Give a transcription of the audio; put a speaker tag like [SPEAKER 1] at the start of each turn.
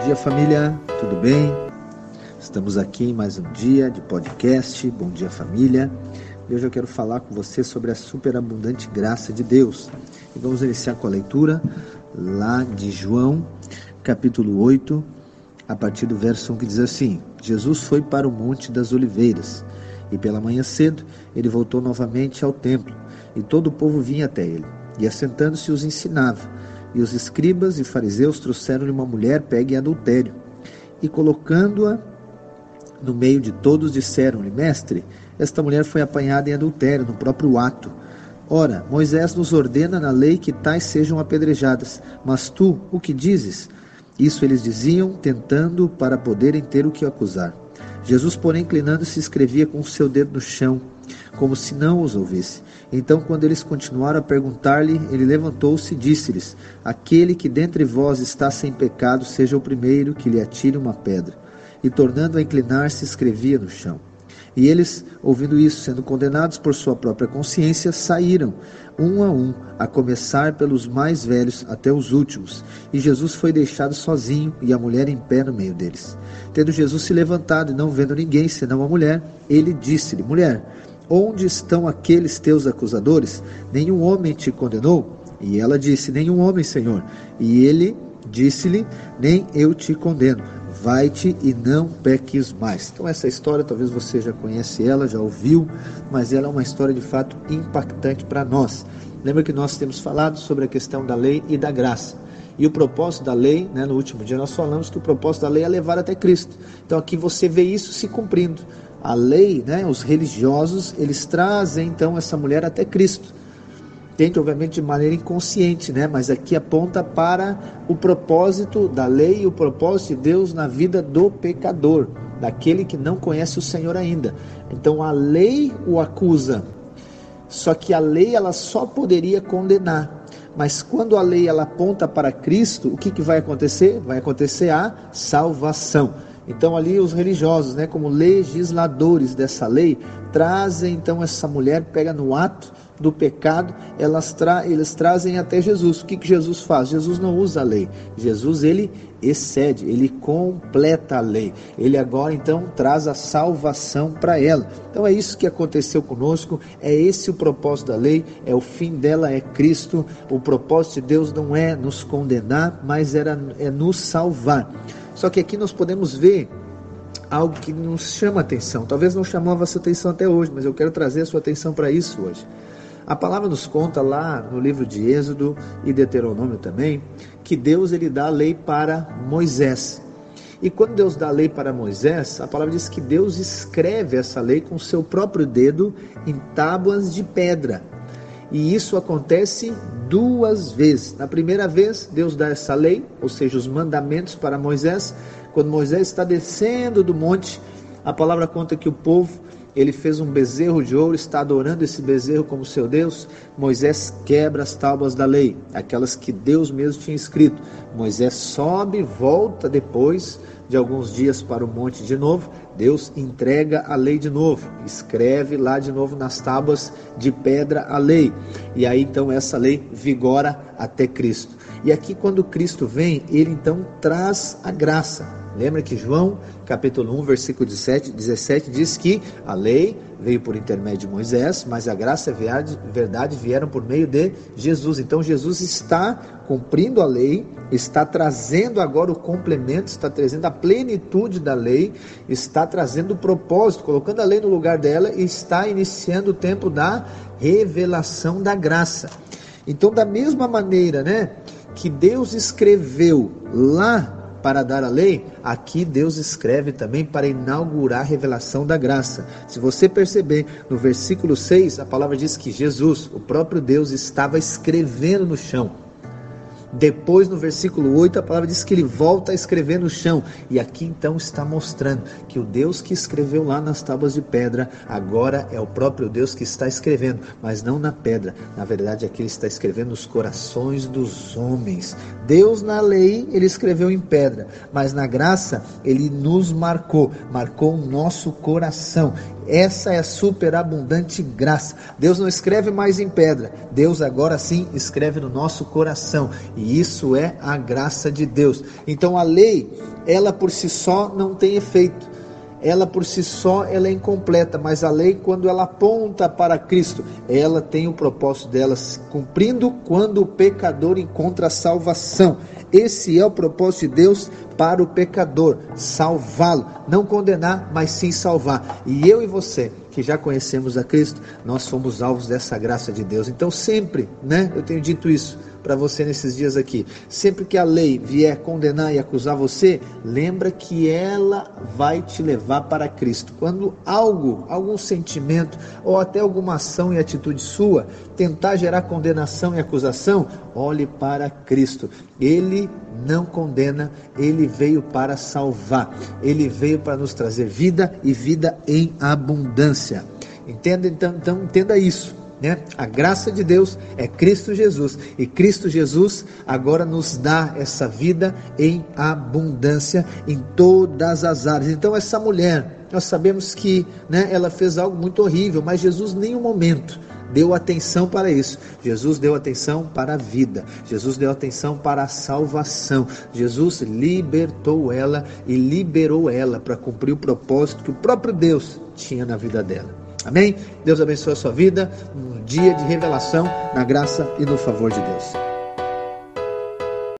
[SPEAKER 1] Bom dia, família, tudo bem? Estamos aqui em mais um dia de podcast. Bom dia, família. Hoje eu quero falar com você sobre a superabundante graça de Deus. E vamos iniciar com a leitura lá de João, capítulo 8, a partir do verso 1 que diz assim: Jesus foi para o Monte das Oliveiras e pela manhã cedo ele voltou novamente ao templo e todo o povo vinha até ele e assentando-se os ensinava. E os escribas e fariseus trouxeram-lhe uma mulher pegue em adultério e colocando-a no meio de todos disseram-lhe: Mestre, esta mulher foi apanhada em adultério no próprio ato. Ora, Moisés nos ordena na lei que tais sejam apedrejadas, mas tu o que dizes? Isso eles diziam, tentando para poderem ter o que acusar. Jesus, porém, inclinando-se, escrevia com o seu dedo no chão, como se não os ouvisse. Então, quando eles continuaram a perguntar-lhe, ele levantou-se e disse-lhes: Aquele que dentre vós está sem pecado, seja o primeiro que lhe atire uma pedra. E tornando a inclinar-se, escrevia no chão. E eles, ouvindo isso, sendo condenados por sua própria consciência, saíram, um a um, a começar pelos mais velhos até os últimos. E Jesus foi deixado sozinho e a mulher em pé no meio deles. Tendo Jesus se levantado e não vendo ninguém senão a mulher, ele disse-lhe: Mulher, onde estão aqueles teus acusadores? Nenhum homem te condenou? E ela disse: Nenhum homem, Senhor. E ele disse-lhe: Nem eu te condeno vai-te e não peques mais. Então essa história talvez você já conhece ela, já ouviu, mas ela é uma história de fato impactante para nós. Lembra que nós temos falado sobre a questão da lei e da graça. E o propósito da lei, né, no último dia nós falamos que o propósito da lei é levar até Cristo. Então aqui você vê isso se cumprindo. A lei, né, os religiosos, eles trazem então essa mulher até Cristo entende obviamente de maneira inconsciente, né? Mas aqui aponta para o propósito da lei e o propósito de Deus na vida do pecador, daquele que não conhece o Senhor ainda. Então a lei o acusa. Só que a lei ela só poderia condenar. Mas quando a lei ela aponta para Cristo, o que, que vai acontecer? Vai acontecer a salvação. Então ali os religiosos, né, como legisladores dessa lei, trazem então essa mulher, pega no ato do pecado, elas tra eles trazem até Jesus. O que, que Jesus faz? Jesus não usa a lei. Jesus ele excede, ele completa a lei. Ele agora então traz a salvação para ela. Então é isso que aconteceu conosco, é esse o propósito da lei, é o fim dela é Cristo. O propósito de Deus não é nos condenar, mas era é nos salvar. Só que aqui nós podemos ver algo que nos chama atenção. Talvez não chamava a sua atenção até hoje, mas eu quero trazer a sua atenção para isso hoje. A palavra nos conta lá no livro de Êxodo e Deuteronômio também, que Deus ele dá a lei para Moisés. E quando Deus dá a lei para Moisés, a palavra diz que Deus escreve essa lei com seu próprio dedo em tábuas de pedra. E isso acontece duas vezes. Na primeira vez, Deus dá essa lei, ou seja, os mandamentos para Moisés. Quando Moisés está descendo do monte, a palavra conta que o povo ele fez um bezerro de ouro, está adorando esse bezerro como seu Deus. Moisés quebra as tábuas da lei, aquelas que Deus mesmo tinha escrito. Moisés sobe, volta depois de alguns dias para o monte de novo. Deus entrega a lei de novo, escreve lá de novo nas tábuas de pedra a lei. E aí então essa lei vigora até Cristo. E aqui quando Cristo vem, ele então traz a graça. Lembra que João, capítulo 1, versículo 17, 17 diz que a lei veio por intermédio de Moisés, mas a graça e a verdade vieram por meio de Jesus. Então Jesus está cumprindo a lei, está trazendo agora o complemento, está trazendo a plenitude da lei, está trazendo o propósito, colocando a lei no lugar dela e está iniciando o tempo da revelação da graça. Então, da mesma maneira, né, que Deus escreveu lá para dar a lei, aqui Deus escreve também para inaugurar a revelação da graça. Se você perceber, no versículo 6, a palavra diz que Jesus, o próprio Deus, estava escrevendo no chão. Depois, no versículo 8, a palavra diz que ele volta a escrever no chão. E aqui então está mostrando que o Deus que escreveu lá nas tábuas de pedra, agora é o próprio Deus que está escrevendo, mas não na pedra. Na verdade, aqui ele está escrevendo nos corações dos homens. Deus, na lei, ele escreveu em pedra, mas na graça, ele nos marcou, marcou o nosso coração. Essa é a superabundante graça. Deus não escreve mais em pedra, Deus agora sim escreve no nosso coração, e isso é a graça de Deus. Então a lei, ela por si só não tem efeito ela por si só ela é incompleta, mas a lei quando ela aponta para Cristo, ela tem o propósito dela cumprindo quando o pecador encontra a salvação. Esse é o propósito de Deus para o pecador, salvá-lo, não condenar, mas sim salvar. E eu e você, que já conhecemos a Cristo, nós somos alvos dessa graça de Deus. Então sempre, né? Eu tenho dito isso para você nesses dias aqui. Sempre que a lei vier condenar e acusar você, lembra que ela vai te levar para Cristo. Quando algo, algum sentimento ou até alguma ação e atitude sua tentar gerar condenação e acusação, olhe para Cristo. Ele não condena, ele veio para salvar. Ele veio para nos trazer vida e vida em abundância. Entenda então, então entenda isso. Né? A graça de Deus é Cristo Jesus e Cristo Jesus agora nos dá essa vida em abundância em todas as áreas. Então essa mulher, nós sabemos que, né, ela fez algo muito horrível, mas Jesus nenhum momento deu atenção para isso. Jesus deu atenção para a vida. Jesus deu atenção para a salvação. Jesus libertou ela e liberou ela para cumprir o propósito que o próprio Deus tinha na vida dela. Amém? Deus abençoe a sua vida. Um dia de revelação na graça e no favor de Deus.